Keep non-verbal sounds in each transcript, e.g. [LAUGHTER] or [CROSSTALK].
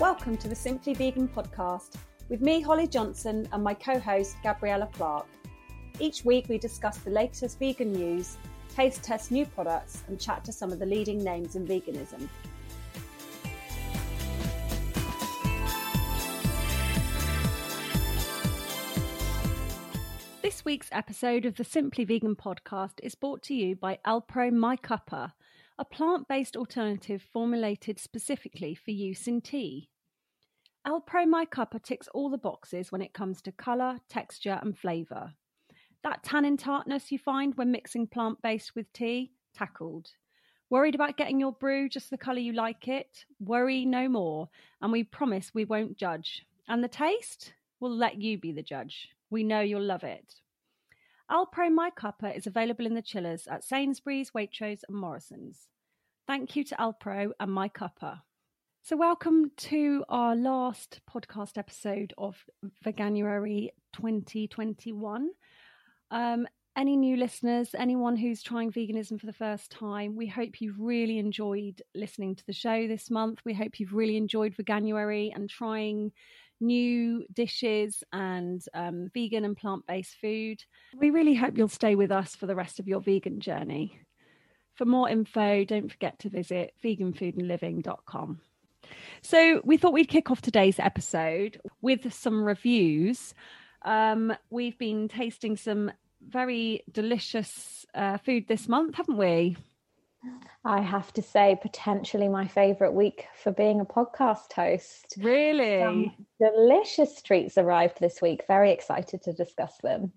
Welcome to the Simply Vegan podcast with me, Holly Johnson, and my co host, Gabriella Clark. Each week, we discuss the latest vegan news, taste test new products, and chat to some of the leading names in veganism. This week's episode of the Simply Vegan podcast is brought to you by Alpro My Cuppa, a plant based alternative formulated specifically for use in tea. Alpro My Cuppa ticks all the boxes when it comes to colour, texture, and flavour. That tannin tartness you find when mixing plant based with tea? Tackled. Worried about getting your brew just the colour you like it? Worry no more, and we promise we won't judge. And the taste? We'll let you be the judge. We know you'll love it. Alpro My Cuppa is available in the chillers at Sainsbury's, Waitrose, and Morrison's. Thank you to Alpro and My Cuppa. So, welcome to our last podcast episode of Veganuary 2021. Um, any new listeners, anyone who's trying veganism for the first time, we hope you've really enjoyed listening to the show this month. We hope you've really enjoyed Veganuary and trying new dishes and um, vegan and plant based food. We really hope you'll stay with us for the rest of your vegan journey. For more info, don't forget to visit veganfoodandliving.com. So, we thought we'd kick off today's episode with some reviews. Um, we've been tasting some very delicious uh, food this month, haven't we? I have to say, potentially my favourite week for being a podcast host. Really? Some delicious treats arrived this week. Very excited to discuss them.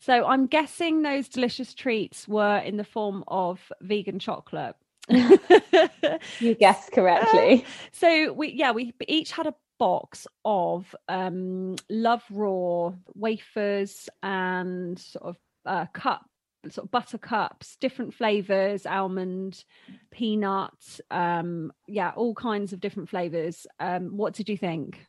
So I'm guessing those delicious treats were in the form of vegan chocolate. you guessed correctly. [LAUGHS] So we yeah, we each had a box of um love raw wafers and sort of uh, cup sort of butter cups, different flavors, almond, peanut, um, yeah, all kinds of different flavors. Um, what did you think?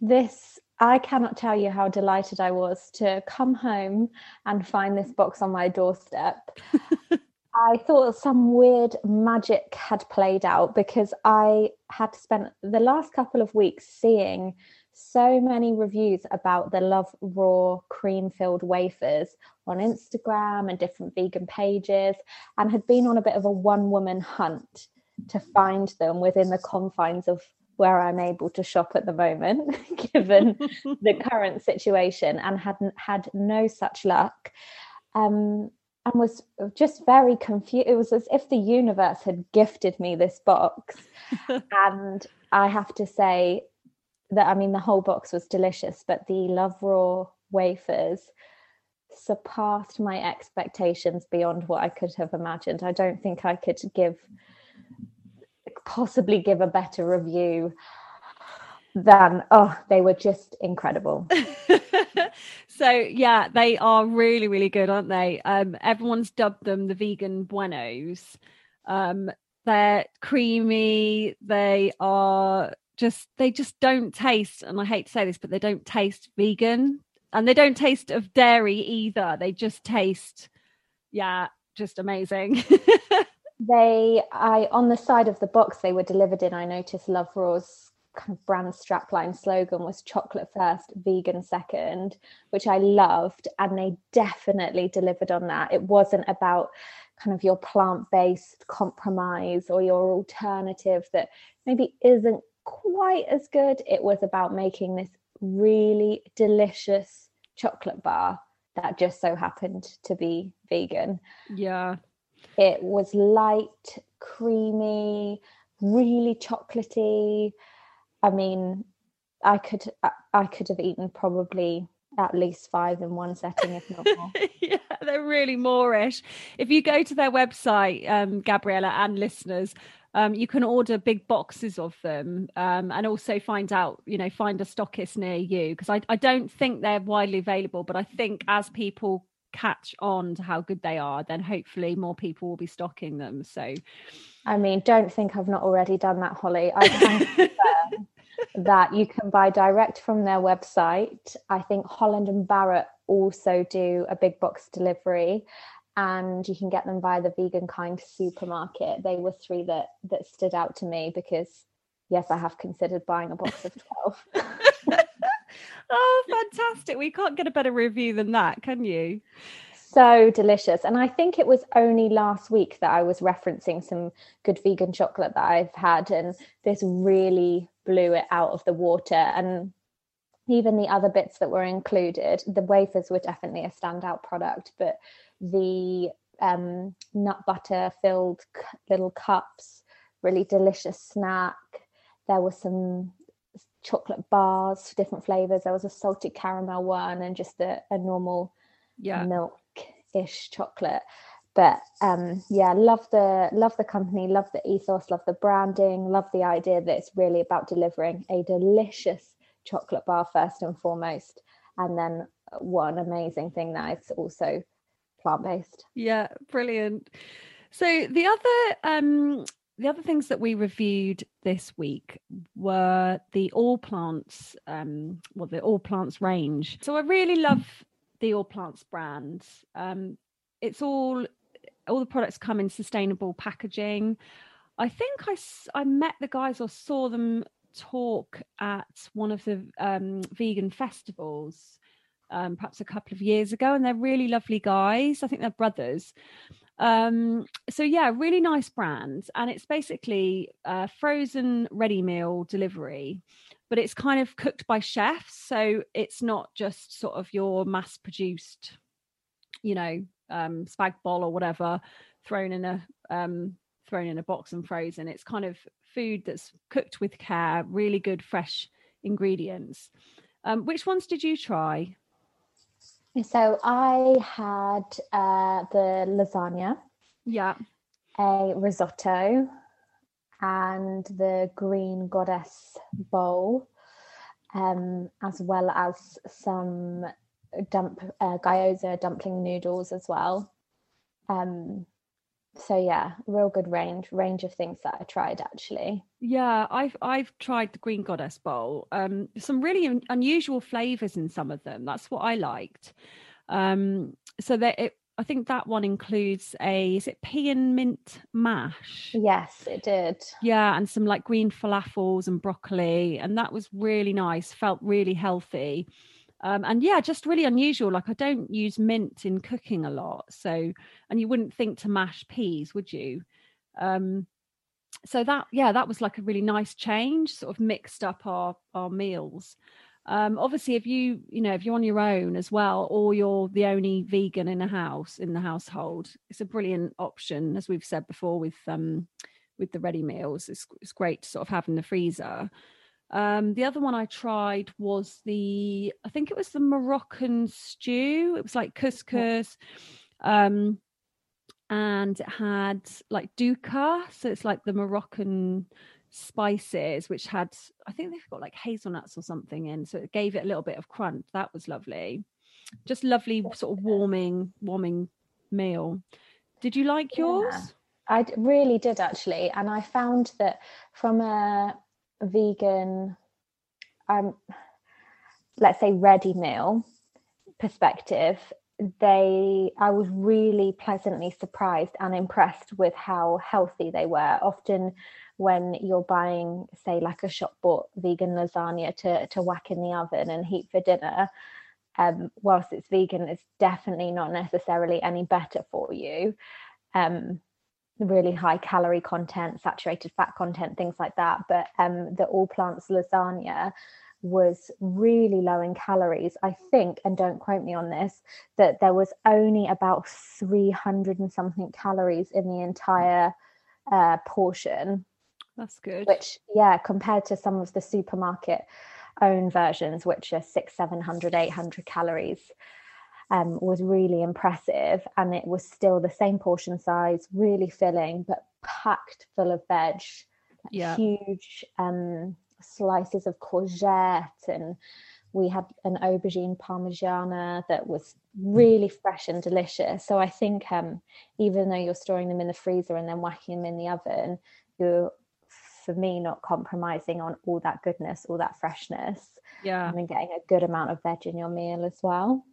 This I cannot tell you how delighted I was to come home and find this box on my doorstep. [LAUGHS] I thought some weird magic had played out because I had spent the last couple of weeks seeing so many reviews about the Love Raw cream filled wafers on Instagram and different vegan pages, and had been on a bit of a one woman hunt to find them within the confines of where I'm able to shop at the moment, [LAUGHS] given the [LAUGHS] current situation, and hadn't had no such luck. Um, and was just very confused. It was as if the universe had gifted me this box. [LAUGHS] and I have to say, that I mean the whole box was delicious, but the Love Raw wafers surpassed my expectations beyond what I could have imagined. I don't think I could give possibly give a better review than oh they were just incredible. [LAUGHS] So yeah they are really really good aren't they? Um everyone's dubbed them the vegan buenos. Um they're creamy they are just they just don't taste and i hate to say this but they don't taste vegan and they don't taste of dairy either. They just taste yeah just amazing. [LAUGHS] They i on the side of the box they were delivered in i noticed love raw's kind of brand strapline slogan was chocolate first vegan second which i loved and they definitely delivered on that. It wasn't about kind of your plant-based compromise or your alternative that maybe isn't quite as good it was about making this really delicious chocolate bar that just so happened to be vegan yeah it was light creamy really chocolatey I mean, I could I could have eaten probably at least five in one setting, if not more. [LAUGHS] yeah, they're really moreish. If you go to their website, um, Gabriella and listeners, um, you can order big boxes of them um, and also find out, you know, find a stockist near you because I, I don't think they're widely available, but I think as people catch on to how good they are, then hopefully more people will be stocking them. So, I mean, don't think I've not already done that, Holly. I can confirm [LAUGHS] that you can buy direct from their website. I think Holland and Barrett also do a big box delivery and you can get them via the vegan kind supermarket. They were three that that stood out to me because yes, I have considered buying a box of [LAUGHS] 12. [LAUGHS] oh, fantastic. We can't get a better review than that, can you? so delicious. And I think it was only last week that I was referencing some good vegan chocolate that I've had, and this really blew it out of the water. And even the other bits that were included, the wafers were definitely a standout product, but the um, nut butter filled little cups, really delicious snack. There were some chocolate bars, different flavors. There was a salted caramel one and just a, a normal yeah. milk ish chocolate but um yeah love the love the company love the ethos love the branding love the idea that it's really about delivering a delicious chocolate bar first and foremost and then one amazing thing that it's also plant-based yeah brilliant so the other um the other things that we reviewed this week were the all plants um well the all plants range so i really love the All Plants brand. Um, it's all all the products come in sustainable packaging. I think I I met the guys or saw them talk at one of the um, vegan festivals, um, perhaps a couple of years ago, and they're really lovely guys. I think they're brothers. Um, so yeah, really nice brand, and it's basically frozen ready meal delivery but it's kind of cooked by chefs so it's not just sort of your mass produced you know um spag bol or whatever thrown in a um thrown in a box and frozen it's kind of food that's cooked with care really good fresh ingredients. Um which ones did you try? So i had uh the lasagna yeah. a risotto and the green goddess bowl, um, as well as some dump uh, gyoza dumpling noodles as well. Um, so yeah, real good range range of things that I tried actually. Yeah, I've I've tried the green goddess bowl. Um, some really un- unusual flavors in some of them. That's what I liked. Um, so that it I think that one includes a is it pea and mint mash? Yes, it did. Yeah, and some like green falafels and broccoli, and that was really nice. Felt really healthy, um, and yeah, just really unusual. Like I don't use mint in cooking a lot, so and you wouldn't think to mash peas, would you? Um, so that yeah, that was like a really nice change. Sort of mixed up our our meals um, obviously if you you know if you're on your own as well or you're the only vegan in a house in the household it's a brilliant option as we've said before with um with the ready meals it's, it's great to sort of have in the freezer Um, the other one I tried was the, I think it was the Moroccan stew. It was like couscous. Um, and it had like dukkha. So it's like the Moroccan spices, which had, I think they've got like hazelnuts or something in. So it gave it a little bit of crunch. That was lovely. Just lovely, sort of warming, warming meal. Did you like yours? Yeah, I really did actually. And I found that from a vegan, um, let's say ready meal perspective, they i was really pleasantly surprised and impressed with how healthy they were. Often when you're buying say like a shop bought vegan lasagna to to whack in the oven and heat for dinner um, whilst it's vegan it's definitely not necessarily any better for you. Um, really high calorie content saturated fat content things like that but um, the all plants lasagna was really low in calories. I think, and don't quote me on this, that there was only about 300 and something calories in the entire uh, portion. That's good. Which, yeah, compared to some of the supermarket own versions, which are six, 700, 800 calories, um, was really impressive. And it was still the same portion size, really filling, but packed full of veg. Yeah. Huge um, slices of courgette and we had an aubergine parmigiana that was really fresh and delicious. So I think um, even though you're storing them in the freezer and then whacking them in the oven, you're for me not compromising on all that goodness, all that freshness. Yeah. And then getting a good amount of veg in your meal as well.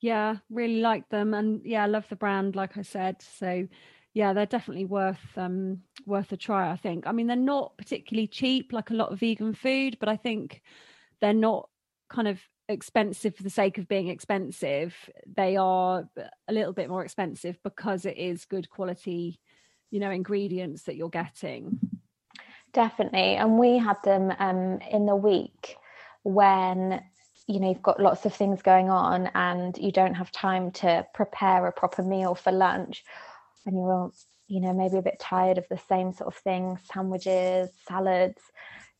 Yeah, really like them. And yeah, I love the brand, like I said. So yeah, they're definitely worth um, worth a try. I think. I mean, they're not particularly cheap like a lot of vegan food, but I think they're not kind of expensive for the sake of being expensive. They are a little bit more expensive because it is good quality, you know, ingredients that you're getting. Definitely, and we had them um, in the week when you know you've got lots of things going on and you don't have time to prepare a proper meal for lunch and you're you know maybe a bit tired of the same sort of things sandwiches salads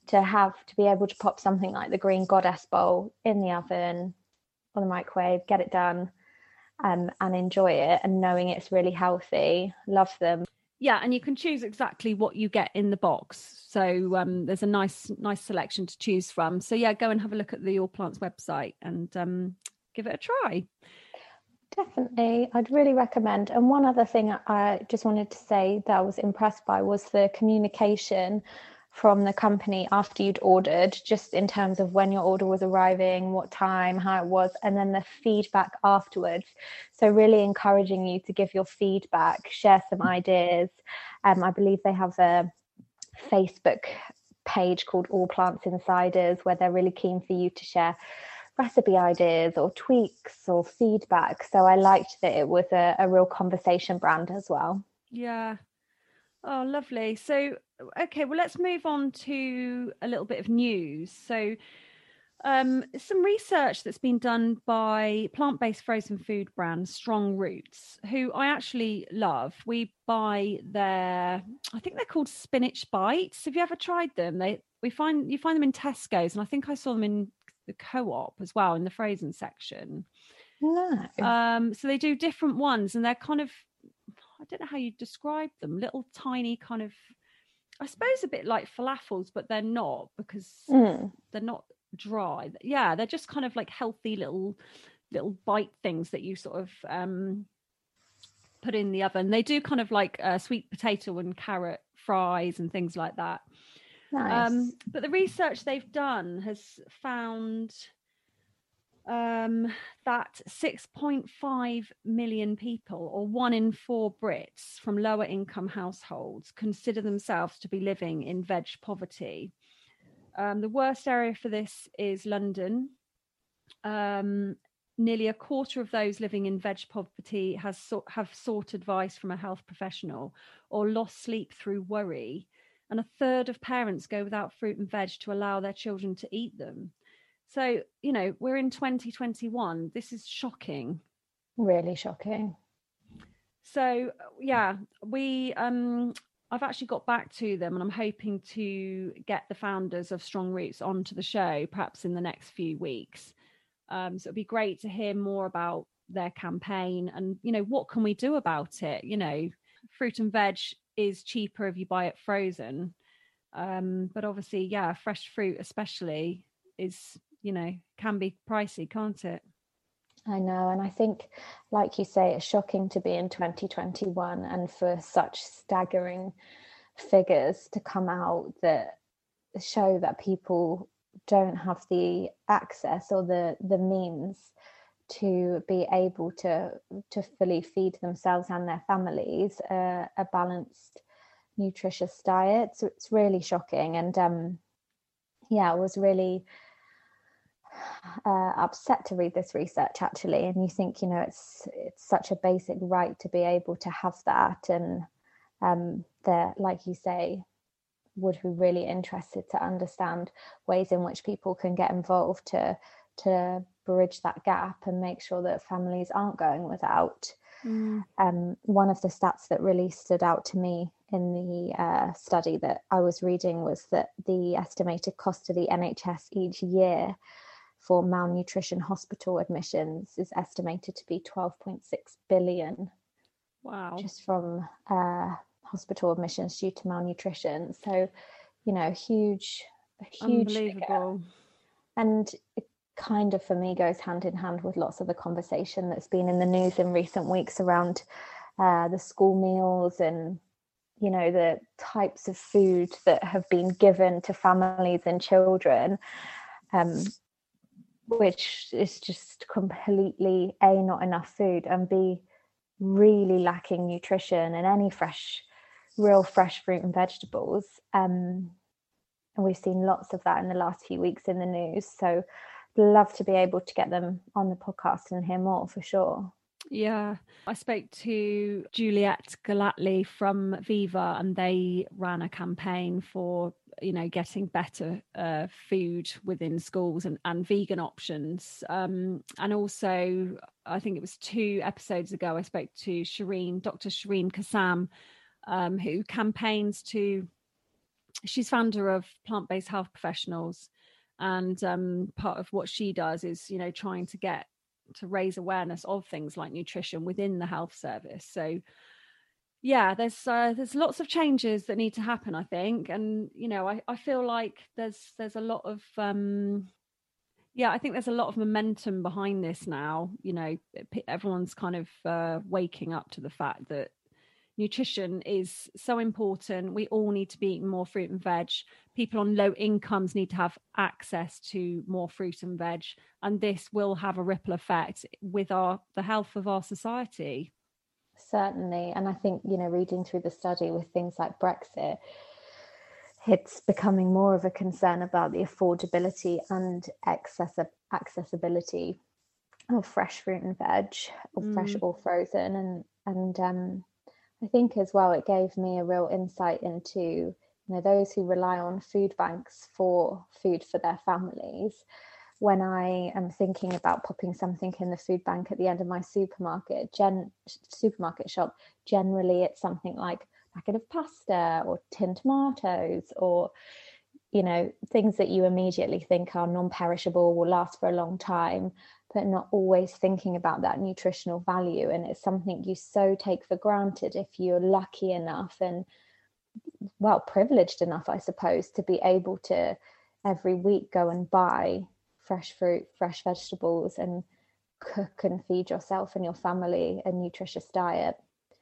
to have to be able to pop something like the green goddess bowl in the oven or the microwave get it done um, and enjoy it and knowing it's really healthy love them yeah and you can choose exactly what you get in the box. So um, there's a nice nice selection to choose from. So yeah go and have a look at the all plants website and um, give it a try. Definitely, I'd really recommend. And one other thing I just wanted to say that I was impressed by was the communication from the company after you'd ordered, just in terms of when your order was arriving, what time, how it was, and then the feedback afterwards. So, really encouraging you to give your feedback, share some ideas. Um, I believe they have a Facebook page called All Plants Insiders where they're really keen for you to share recipe ideas or tweaks or feedback. So I liked that it was a, a real conversation brand as well. Yeah. Oh, lovely. So, okay, well, let's move on to a little bit of news. So, um, some research that's been done by plant based frozen food brand Strong Roots, who I actually love. We buy their, I think they're called spinach bites. Have you ever tried them? They we find you find them in Tesco's, and I think I saw them in the co-op as well in the frozen section. No. Um, so they do different ones, and they're kind of don't know how you describe them. Little tiny kind of, I suppose, a bit like falafels, but they're not because mm. they're not dry. Yeah, they're just kind of like healthy little little bite things that you sort of um put in the oven. They do kind of like uh, sweet potato and carrot fries and things like that. Nice. Um, but the research they've done has found um, that 6.5 million people, or one in four Brits from lower income households, consider themselves to be living in veg poverty. Um, the worst area for this is London. Um, nearly a quarter of those living in veg poverty has so- have sought advice from a health professional or lost sleep through worry and a third of parents go without fruit and veg to allow their children to eat them. So, you know, we're in 2021. This is shocking. Really shocking. So, yeah, we um I've actually got back to them and I'm hoping to get the founders of Strong Roots onto the show perhaps in the next few weeks. Um, so it'd be great to hear more about their campaign and you know what can we do about it you know fruit and veg is cheaper if you buy it frozen um, but obviously yeah fresh fruit especially is you know can be pricey can't it? I know, and I think, like you say, it's shocking to be in 2021 and for such staggering figures to come out that show that people don't have the access or the the means to be able to to fully feed themselves and their families a balanced nutritious diet. So it's really shocking and um yeah it was really uh, upset to read this research actually and you think you know it's it's such a basic right to be able to have that and um like you say would be really interested to understand ways in which people can get involved to to bridge that gap and make sure that families aren't going without. Mm. Um, one of the stats that really stood out to me in the uh, study that I was reading was that the estimated cost to the NHS each year for malnutrition hospital admissions is estimated to be 12.6 billion. Wow. Just from uh, hospital admissions due to malnutrition. So, you know, huge, huge. Unbelievable. Figure. And it kind of for me goes hand in hand with lots of the conversation that's been in the news in recent weeks around uh, the school meals and you know the types of food that have been given to families and children um, which is just completely a not enough food and b really lacking nutrition and any fresh real fresh fruit and vegetables um, and we've seen lots of that in the last few weeks in the news so love to be able to get them on the podcast and hear more for sure. Yeah, I spoke to Juliet Gellatley from Viva, and they ran a campaign for you know getting better uh, food within schools and, and vegan options. Um, and also, I think it was two episodes ago, I spoke to Shireen, Dr. Shireen Kassam, um, who campaigns to. She's founder of Plant Based Health Professionals, and um, part of what she does is you know trying to get to raise awareness of things like nutrition within the health service. So yeah there's uh, there's lots of changes that need to happen i think. And you know i, I feel like there's there's a lot of um yeah i think there's a lot of momentum behind this now. You know everyone's kind of uh, waking up to the fact that nutrition is so important. We all need to be eating more fruit and veg. People on low incomes need to have access to more fruit and veg, and this will have a ripple effect with our the health of our society. Certainly, and I think you know, reading through the study with things like Brexit, it's becoming more of a concern about the affordability and access accessibility of fresh fruit and veg, or mm. fresh or frozen, and and um, I think as well, it gave me a real insight into you know those who rely on food banks for food for their families. When I am thinking about popping something in the food bank at the end of my supermarket, gen supermarket shop, generally it's something like a packet of pasta or tinned tomatoes or you know things that you immediately think are non-perishable will last for a long time but not always thinking about that nutritional value. And it's something you so take for granted if you're lucky enough and, well, privileged enough, I suppose, to be able to every week go and buy fresh fruit, fresh vegetables, and cook and feed yourself and your family a nutritious diet.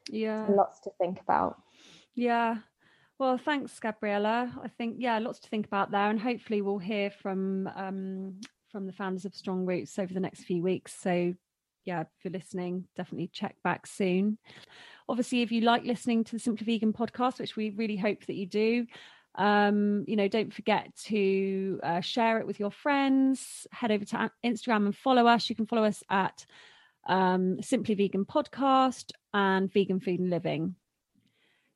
Yeah. lots to think about. Yeah. Well, thanks, Gabriella. I think, yeah, lots to think about there. And hopefully, we'll hear from um, from the founders of Strong Roots over the next few weeks. So, yeah, if you're listening, definitely check back soon. Obviously, if you like listening to the Simply Vegan podcast, which we really hope that you do, um, you know, don't forget to uh, share it with your friends. Head over to Instagram and follow us. You can follow us at um, Simply Vegan Podcast and Vegan Food and Living.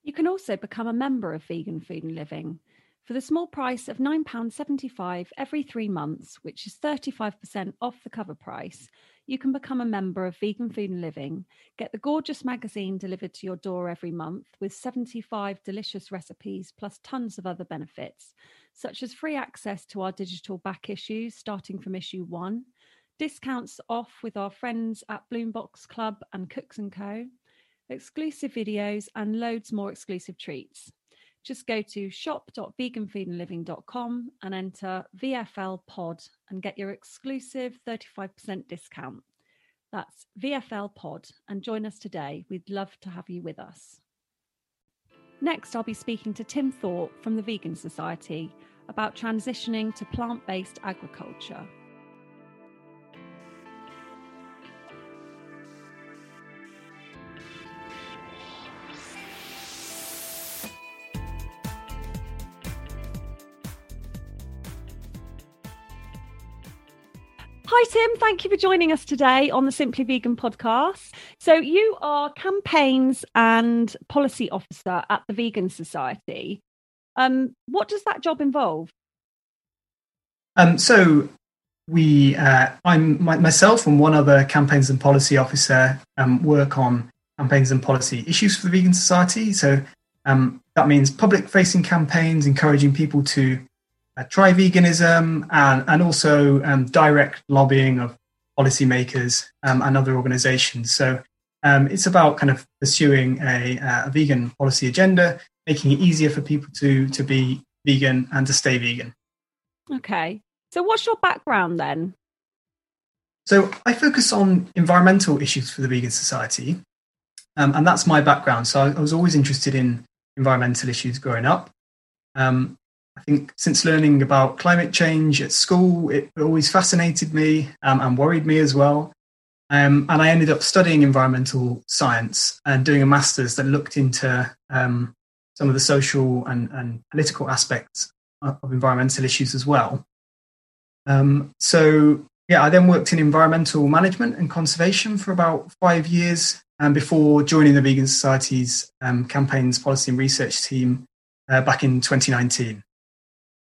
You can also become a member of Vegan Food and Living. For the small price of £9.75 every three months, which is 35% off the cover price, you can become a member of Vegan Food and Living, get the gorgeous magazine delivered to your door every month with 75 delicious recipes plus tons of other benefits, such as free access to our digital back issues starting from issue one, discounts off with our friends at Bloombox Club and Cooks & Co, exclusive videos, and loads more exclusive treats. Just go to shop.veganfoodandliving.com and enter VFL pod and get your exclusive 35% discount. That's VFL pod and join us today. We'd love to have you with us. Next, I'll be speaking to Tim Thorpe from the Vegan Society about transitioning to plant based agriculture. Hi, Tim. Thank you for joining us today on the Simply Vegan podcast. So, you are campaigns and policy officer at the Vegan Society. Um, what does that job involve? Um, so, we, uh, I'm my, myself and one other campaigns and policy officer um, work on campaigns and policy issues for the Vegan Society. So, um, that means public facing campaigns, encouraging people to uh, try veganism and, and also um, direct lobbying of policymakers um, and other organizations. So um, it's about kind of pursuing a, uh, a, vegan policy agenda, making it easier for people to, to be vegan and to stay vegan. Okay. So, what's your background then? So, I focus on environmental issues for the Vegan Society, um, and that's my background. So, I, I was always interested in environmental issues growing up. Um, I think since learning about climate change at school, it always fascinated me um, and worried me as well. Um, and I ended up studying environmental science and doing a master's that looked into um, some of the social and, and, political aspects of environmental issues as well. Um, so, yeah, I then worked in environmental management and conservation for about five years um, before joining the Vegan Society's um, campaigns, policy, and research team uh, back in 2019.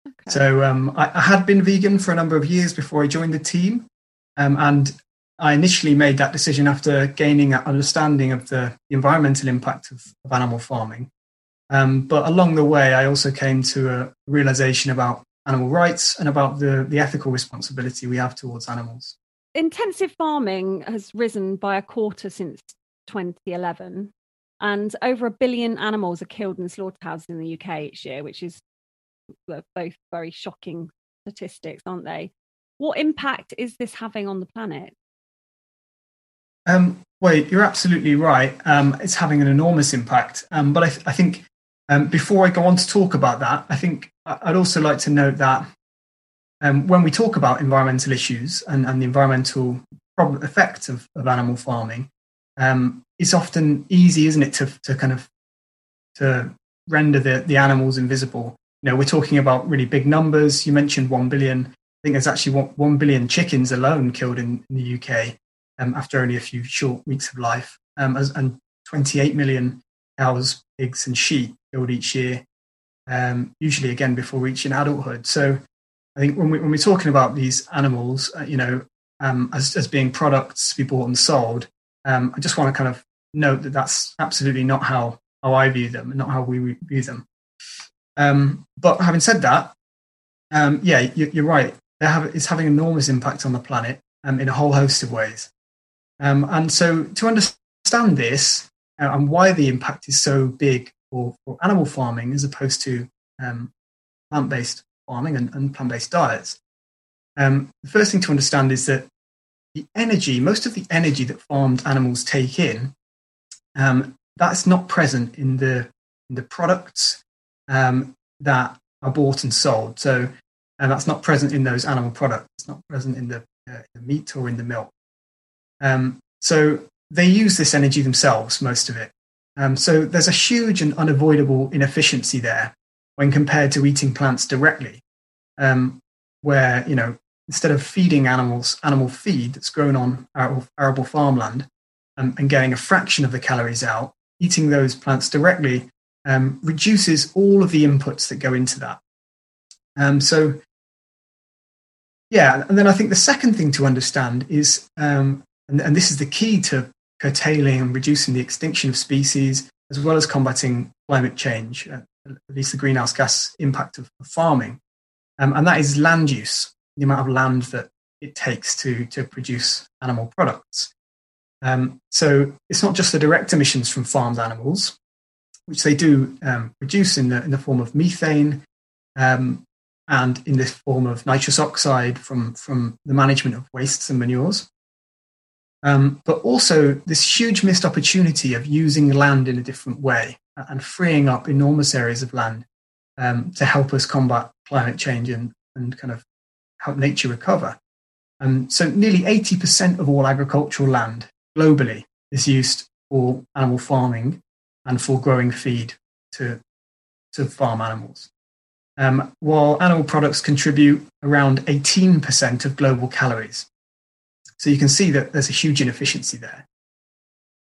Okay. So um, I, I, had been vegan for a number of years before I joined the team, um, and I initially made that decision after gaining an understanding of the, the environmental impact of, of animal farming. Um, but along the way, I also came to a realization about animal rights and about the, the ethical responsibility we have towards animals. Intensive farming has risen by a quarter since 2011, and over a billion animals are killed in slaughterhouses in the UK each year, which is both very shocking statistics, aren't they? What impact is this having on the planet? Um, well, you're absolutely right. Um, it's having an enormous impact. Um, but I, th- I think um, before I go on to talk about that, I think I'd also like to note that um, when we talk about environmental issues and, and the environmental problem, effects of, of animal farming, um, it's often easy, isn't it, to, to kind of to render the, the animals invisible know, we're talking about really big numbers. You mentioned 1 billion. I think there's actually 1 billion chickens alone killed in, in the UK um, after only a few short weeks of life, um, as, and 28 million cows, pigs, and sheep killed each year, um, usually again before reaching adulthood. So I think when, we, when we're talking about these animals, uh, you know, um, as, as being products to be bought and sold, um, I just want to kind of note that that's absolutely not how, how I view them and not how we view them. Um, but having said that, um, yeah, you, are right. Have, it's having enormous impact on the planet um, in a whole host of ways. Um, and so, to understand this uh, and why the impact is so big for, for animal farming as opposed to um, plant-based farming and, and plant-based diets, um, the first thing to understand is that the energy, most of the energy that farmed animals take in, that's not present in the in the products um, that are bought and sold. So, and that's not present in those animal products. It's not present in the, uh, the meat or in the milk. Um, so they use this energy themselves, most of it. Um, so there's a huge and unavoidable inefficiency there when compared to eating plants directly, um, where you know instead of feeding animals animal feed that's grown on arable farmland um, and getting a fraction of the calories out, eating those plants directly um, reduces all of the inputs that go into that. Um, so, yeah, and then I think the second thing to understand is um, and, and this is the key to curtailing and reducing the extinction of species, as well as combating climate change, uh, at least the greenhouse gas impact of, of farming. Um, and that is land use, the amount of land that it takes to, to produce animal products. Um, so it's not just the direct emissions from farmed animals, which they do um, produce in the, in the form of methane um, and in this form of nitrous oxide from, from the management of wastes and manures. Um, but also this huge missed opportunity of using land in a different way and freeing up enormous areas of land um, to help us combat climate change and, and kind of help nature recover. Um, so nearly 80% of all agricultural land globally is used for animal farming and for growing feed to, to farm animals. Um, while animal products contribute around 18% of global calories. So you can see that there's a huge inefficiency there.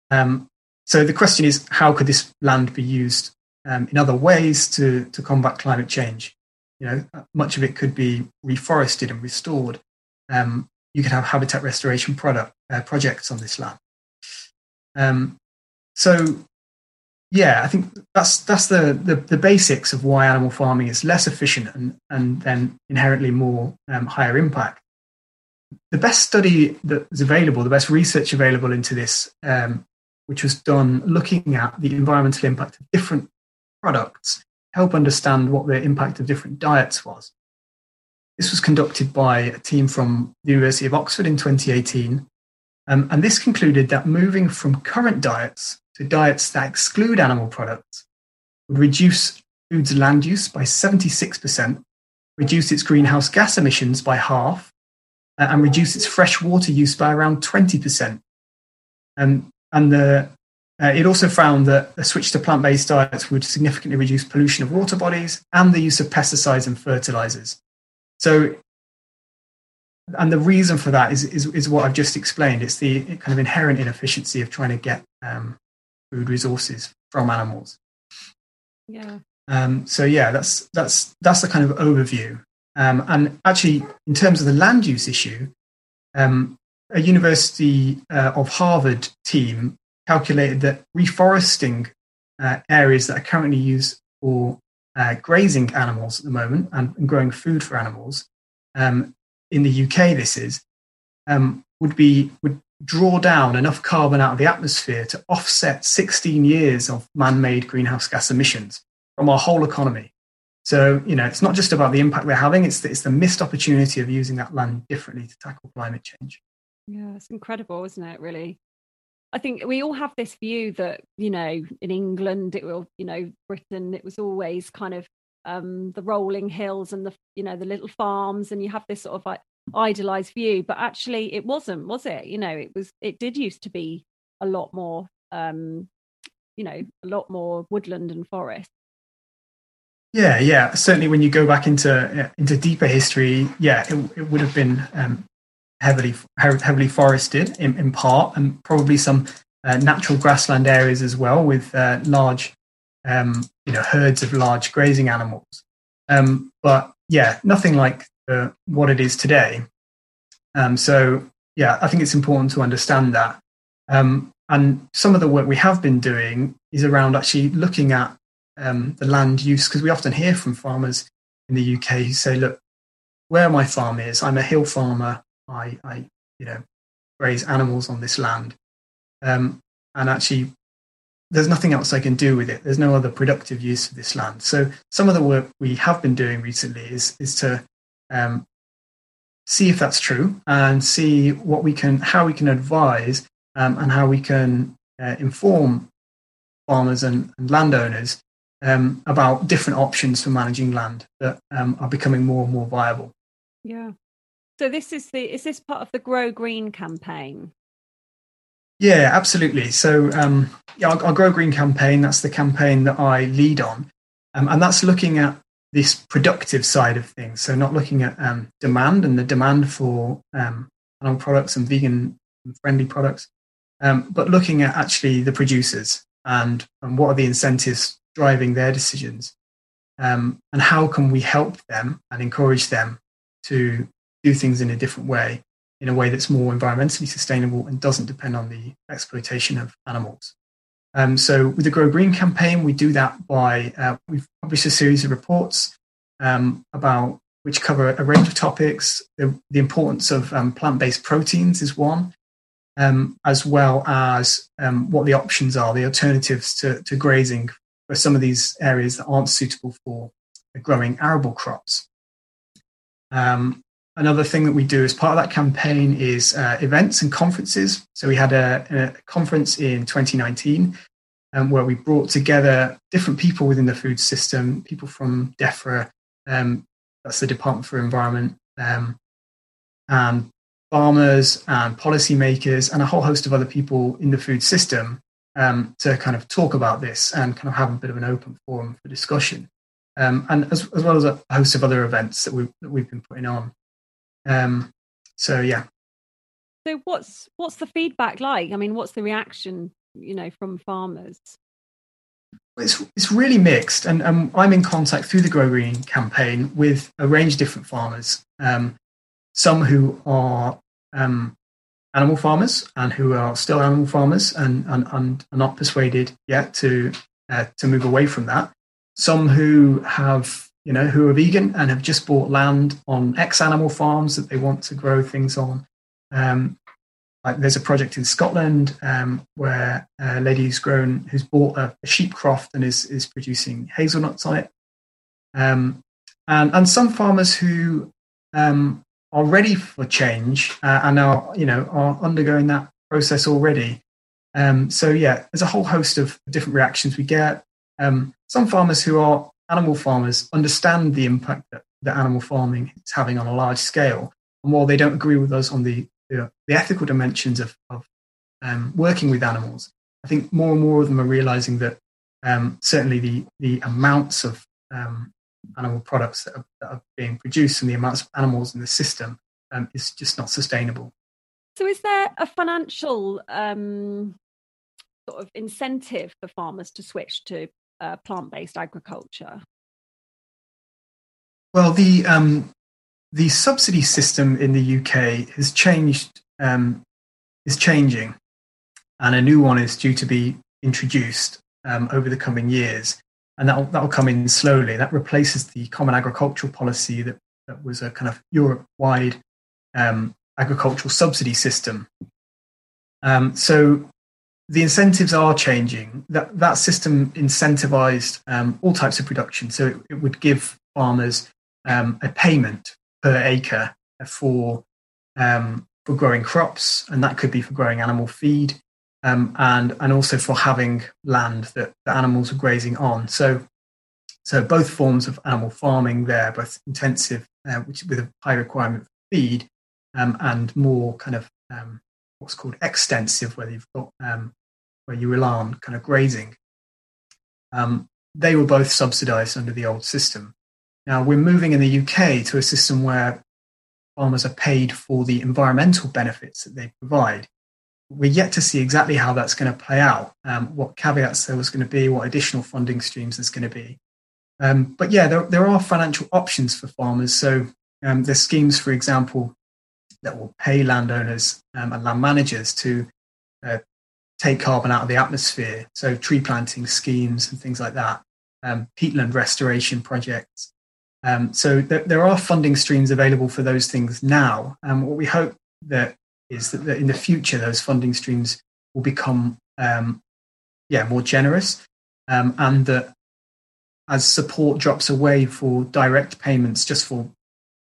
Um, so the question is, how could this land be used um, in other ways to, to combat climate change? You know, much of it could be reforested and restored. Um, you could have habitat restoration product, uh, projects on this land. Um, so, yeah, I think that's that's the, the, the basics of why animal farming is less efficient and and then inherently more um, higher impact. The best study that is available, the best research available into this, um, which was done looking at the environmental impact of different products, help understand what the impact of different diets was. This was conducted by a team from the University of Oxford in 2018 um, and this concluded that moving from current diets to diets that exclude animal products would reduce food's land use by 76%, reduce its greenhouse gas emissions by half, uh, and reduce its fresh water use by around 20%. Um, and the, uh, it also found that a switch to plant based diets would significantly reduce pollution of water bodies and the use of pesticides and fertilizers. So and the reason for that is, is, is what I've just explained. It's the kind of inherent inefficiency of trying to get um, food resources from animals. Yeah. Um, so yeah, that's that's that's the kind of overview. Um, and actually, in terms of the land use issue, um, a University uh, of Harvard team calculated that reforesting uh, areas that are currently used for uh, grazing animals at the moment and, and growing food for animals um, in the UK, this is, um, would be would draw down enough carbon out of the atmosphere to offset 16 years of man-made greenhouse gas emissions from our whole economy. So, you know, it's not just about the impact we're having, it's the, it's the missed opportunity of using that land differently to tackle climate change. Yeah, it's incredible, isn't it, really? I think we all have this view that, you know, in England, it will, you know, Britain, it was always kind of um, the rolling hills and the you know the little farms, and you have this sort of like idealized view. But actually, it wasn't, was it? You know, it was. It did used to be a lot more, um, you know, a lot more woodland and forest. Yeah, yeah. Certainly, when you go back into into deeper history, yeah, it, it would have been um, heavily heavily forested in, in, part, and probably some uh, natural grassland areas as well, with uh, large um, you know, herds of large grazing animals. Um, but yeah, nothing like what it is today. Um, so yeah, I think it's important to understand that. Um, and some of the work we have been doing is around actually looking at um, the land use because we often hear from farmers in the UK who say, "Look, where my farm is, I'm a hill farmer. I, I you know, graze animals on this land." Um, and actually, there's nothing else I can do with it. There's no other productive use of this land. So some of the work we have been doing recently is is to um, see if that's true and see what we can, how we can advise um, and how we can uh, inform farmers and, and landowners um, about different options for managing land that um, are becoming more and more viable. Yeah. So this is the is this part of the Grow Green campaign? Yeah, absolutely. So, um, yeah, our, our, Grow Green campaign, that's the campaign that I lead on. Um, and that's looking at this productive side of things. So, not looking at um, demand and the demand for um, animal products and vegan friendly products, um, but looking at actually the producers and, and what are the incentives driving their decisions. Um, and how can we help them and encourage them to do things in a different way in a way that's more environmentally sustainable and doesn't depend on the exploitation of animals. Um, so with the Grow Green campaign, we do that by uh, we've published a series of reports um, about which cover a range of topics. The, the importance of um, plant-based proteins is one, um, as well as um, what the options are, the alternatives to, to grazing for some of these areas that aren't suitable for growing arable crops. Um, another thing that we do as part of that campaign is uh, events and conferences. So we had a, a conference in 2019 um, where we brought together different people within the food system, people from DEFRA, um, that's the Department for Environment, um, and farmers and policymakers and a whole host of other people in the food system um, to kind of talk about this and kind of have a bit of an open forum for discussion. Um, and as, as, well as a host of other events that, we, that we've been putting on. Um, so yeah. So what's what's the feedback like? I mean, what's the reaction you know from farmers? It's it's really mixed, and um, I'm in contact through the Grow Green campaign with a range of different farmers. Um, some who are um, animal farmers and who are still animal farmers and, and, and are not persuaded yet to uh, to move away from that. Some who have you know, who are vegan and have just bought land on X animal farms that they want to grow things on. Um, like there's a project in Scotland um, where a lady who's grown, who's bought a, a, sheep croft and is is producing hazelnuts on it. Um, and and some farmers who um, are ready for change uh, and are you know are undergoing that process already. Um, so yeah, there's a whole host of different reactions we get. Um, some farmers who are animal farmers understand the impact that, that animal farming is having on a large scale. And while they don't agree with us on the, the, the ethical dimensions of, of um, working with animals, I think more and more of them are realizing that um, certainly the, the amounts of um, animal products that are, that are, being produced and the amounts of animals in the system um, is just not sustainable. So, is there a financial um, sort of incentive for farmers to switch to uh, plant-based agriculture? Well, the um, the subsidy system in the UK has changed, um, is changing, and a new one is due to be introduced um, over the coming years, and that that will come in slowly. That replaces the common agricultural policy that that was a kind of Europe-wide um, agricultural subsidy system. Um, so the incentives are changing. That that system incentivized um, all types of production, so it, it would give farmers um, a payment per acre for um, for growing crops, and that could be for growing animal feed, um, and and also for having land that the animals are grazing on. So so both forms of animal farming there, both intensive, uh, which with a high requirement for feed, um, and more kind of um, what's called extensive, where you've got um, where you rely on kind of grazing, um, they were both subsidised under the old system. Now we're moving in the UK to a system where farmers are paid for the environmental benefits that they provide. We're yet to see exactly how that's going to play out, um, what caveats there was going to be, what additional funding streams there's going to be. Um, but yeah, there, there are financial options for farmers. So um, there's schemes, for example, that will pay landowners um, and land managers to uh, take carbon out of the atmosphere. So tree planting schemes and things like that, um, peatland restoration projects. Um, so th- there are funding streams available for those things now. And um, what we hope that is that, that, in the future those funding streams will become um, yeah more generous, um, and that as support drops away for direct payments just for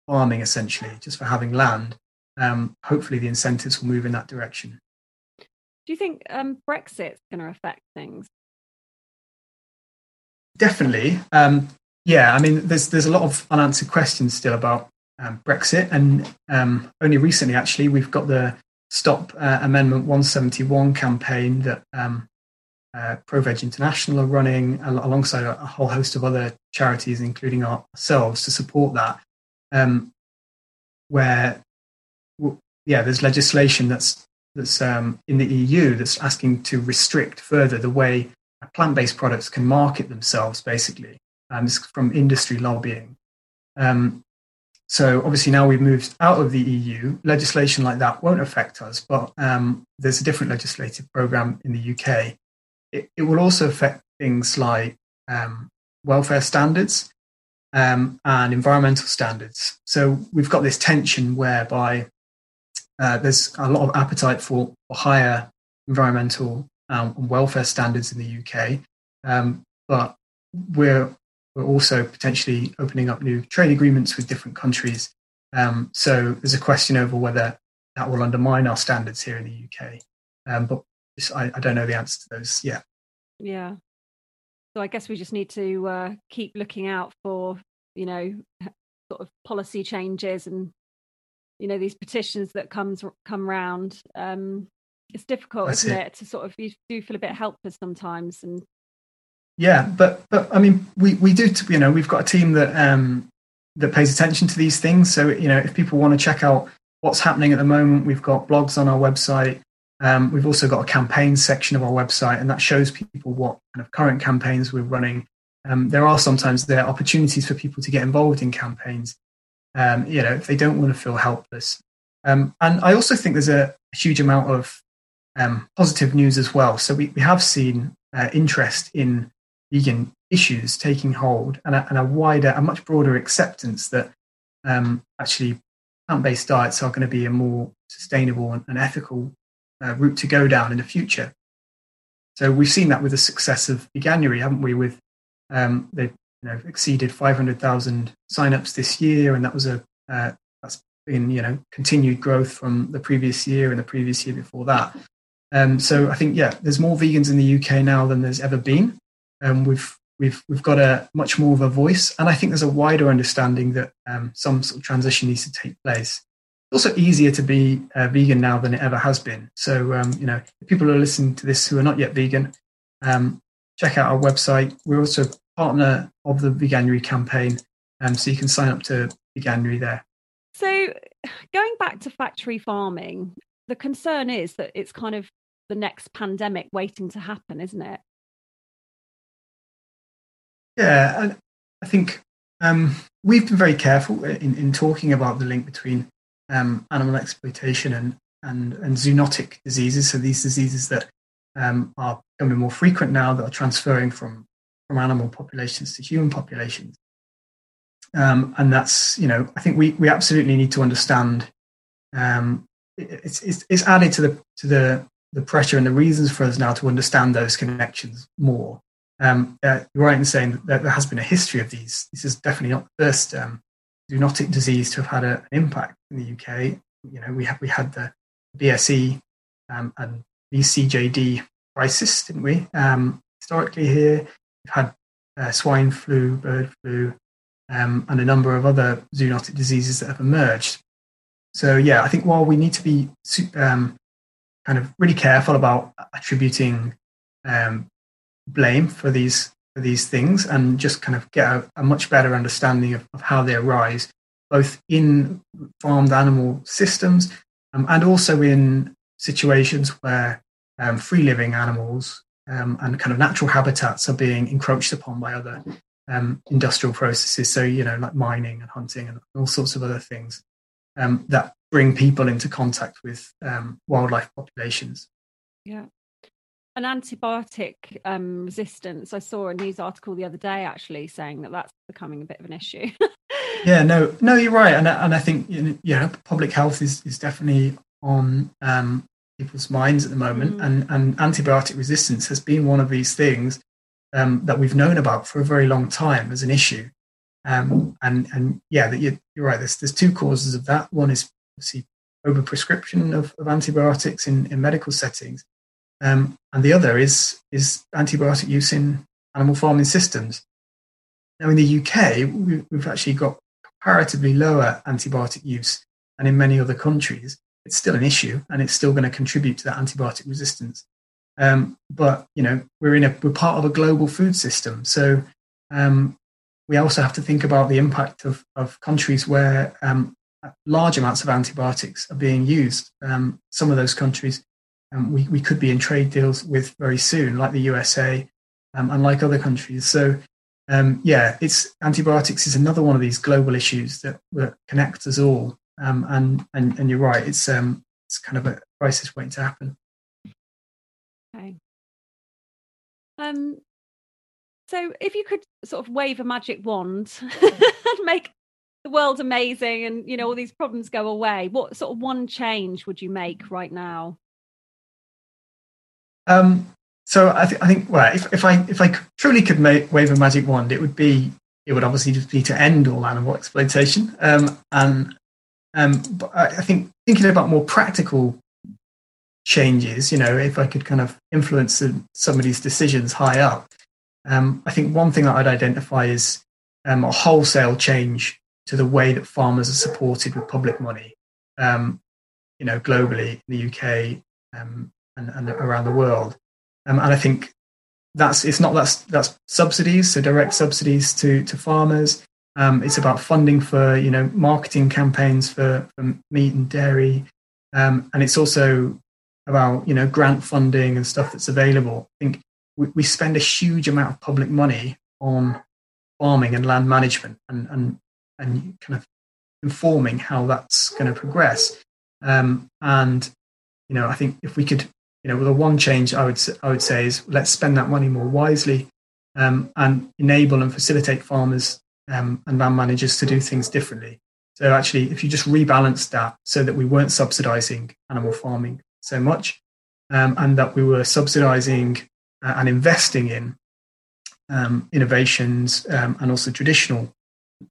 farming essentially, just for having land, um, hopefully the incentives will move in that direction. Do you think um, is going to affect things? Definitely. Um, yeah, I mean, there's there's a lot of unanswered questions still about um, Brexit, and um, only recently, actually, we've got the Stop uh, Amendment 171 campaign that um, uh, ProVeg International are running alongside a, whole host of other charities, including ourselves, to support that. Um, where, yeah, there's legislation that's that's um, in the EU that's asking to restrict further the way plant-based products can market themselves, basically. Um, from industry lobbying. Um, so obviously now we've moved out of the EU. Legislation like that won't affect us, but um, there's a different legislative program in the UK. It, it will also affect things like um, welfare standards um, and environmental standards. So we've got this tension whereby uh, there's a lot of appetite for, higher environmental um, and welfare standards in the UK, um, but we're we're also potentially opening up new trade agreements with different countries. Um, so there's a question over whether that will undermine our standards here in the UK. Um, but I, I, don't know the answer to those yet. Yeah. So I guess we just need to uh, keep looking out for, you know, sort of policy changes and, you know, these petitions that comes come round. Um, it's difficult, That's isn't it? it? To sort of you do feel a bit helpless sometimes and yeah, but but I mean, we we do. You know, we've got a team that um, that pays attention to these things. So you know, if people want to check out what's happening at the moment, we've got blogs on our website. Um, we've also got a campaign section of our website, and that shows people what kind of current campaigns we're running. Um, there are sometimes there are opportunities for people to get involved in campaigns. Um, you know, if they don't want to feel helpless. Um, and I also think there's a, huge amount of um, positive news as well. So we, we have seen uh, interest in vegan issues taking hold and a, and a wider, a much broader acceptance that um, actually plant-based diets are going to be a more sustainable and, and ethical uh, route to go down in the future. So we've seen that with the success of Veganuary, haven't we? With um, they've you know, exceeded 500,000 signups this year, and that was a uh, that's been you know continued growth from the previous year and the previous year before that. Um, so I think yeah, there's more vegans in the UK now than there's ever been, um, we've we've we've got a much more of a voice, and I think there's a wider understanding that um, some sort of transition needs to take place. It's also easier to be uh, vegan now than it ever has been. So um, you know, people are listening to this who are not yet vegan, um, check out our website. We're also partner of the Veganuary campaign, um, so you can sign up to Veganuary there. So, going back to factory farming, the concern is that it's kind of the next pandemic waiting to happen, isn't it? Yeah, I, think um, we've been very careful in, in talking about the link between um, animal exploitation and, and, and zoonotic diseases. So these diseases that um, are becoming more frequent now that are transferring from, from animal populations to human populations. Um, and that's, you know, I think we, we absolutely need to understand um, it's, it's, it's added to the, to the, the pressure and the reasons for us now to understand those connections more. Um, uh, you're right in saying that there has been a history of these. This is definitely not the first um, zoonotic disease to have had a, an impact in the UK. You know, we have we had the BSE um, and vCJD crisis, didn't we? Um, historically, here had uh, swine flu, bird flu, um, and a number of other zoonotic diseases that have emerged. So, yeah, I think while we need to be um, kind of really careful about attributing um, blame for these for these things and just kind of get a, a much better understanding of, of, how they arise, both in farmed animal systems um, and also in situations where um, free living animals um, and kind of natural habitats are being encroached upon by other um, industrial processes. So, you know, like mining and hunting and all sorts of other things um, that bring people into contact with um, wildlife populations. Yeah an antibiotic um, resistance. I saw a news article the other day actually saying that that's becoming a bit of an issue. [LAUGHS] yeah, no, no, you're right, and and I think you know, public health is is definitely on um, people's minds at the moment, mm. and and antibiotic resistance has been one of these things um, that we've known about for a very long time as an issue. Um, and and yeah, that you're, you're right. There's there's two causes of that. One is obviously overprescription of, of antibiotics in, in medical settings, um, and the other is, is antibiotic use in animal farming systems. Now, in the UK, we, we've actually got comparatively lower antibiotic use than in many other countries. It's still an issue, and it's still going to contribute to that antibiotic resistance. Um, but you know, we're in a we're part of a global food system, so um, we also have to think about the impact of, of countries where um, large amounts of antibiotics are being used. Um, some of those countries um, we, we could be in trade deals with very soon, like the USA um, and like other countries. So yeah, it's antibiotics is another one of these global issues that, that connects us all. Um, and, and and you're right, it's um, it's kind of a crisis waiting to happen. Okay. Um. So, if you could sort of wave a magic wand [LAUGHS] and make the world amazing, and you know all these problems go away, what sort of one change would you make right now? Um, so I, th- I think well, if, if I if I truly could make, wave a magic wand, it would be it would obviously just be to end all animal exploitation. Um, and um, but I, I think thinking about more practical changes, you know, if I could kind of influence somebody's decisions high up, um, I think one thing that I'd identify is um, a wholesale change to the way that farmers are supported with public money, um, you know, globally, in the UK um, and, and, around the world. Um, and I think that's it's not that's that's subsidies, so direct subsidies to to farmers. Um, it's about funding for you know marketing campaigns for, for meat and dairy, um, and it's also about you know grant funding and stuff that's available. I think we, we spend a huge amount of public money on farming and land management, and and and kind of informing how that's going to progress. Um, and you know, I think if we could you know, the one change I would I would say is let's spend that money more wisely um, and enable and facilitate farmers um, and land managers to do things differently. So actually, if you just rebalance that so that we weren't subsidising animal farming so much, um, and that we were subsidising uh, and investing in um, innovations um, and also traditional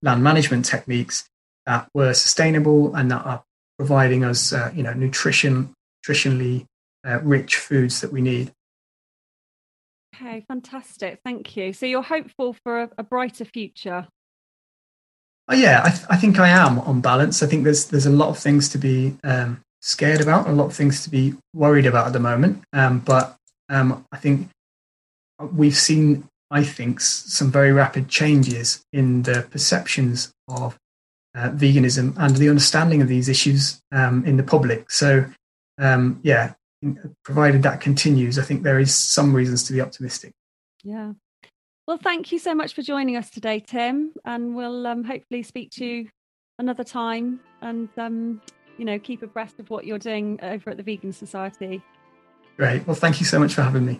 land management techniques that were sustainable and that are providing us, uh, you know, nutrition, nutritionally uh, rich foods that we need. Okay, fantastic. Thank you. So you're hopeful for a, a brighter future. Oh, yeah, I, th- I, think I am on balance. I think there's there's a lot of things to be um, scared about, a lot of things to be worried about at the moment. Um, but um, I think we've seen, I think, some very rapid changes in the perceptions of uh, veganism and the understanding of these issues um, in the public. So, um, yeah, provided that continues, I think there is some reasons to be optimistic. Yeah. Well, thank you so much for joining us today, Tim, and we'll um, hopefully speak to you another time and um, you know keep abreast of what you're doing over at the Vegan Society. Great. Well, thank you so much for having me.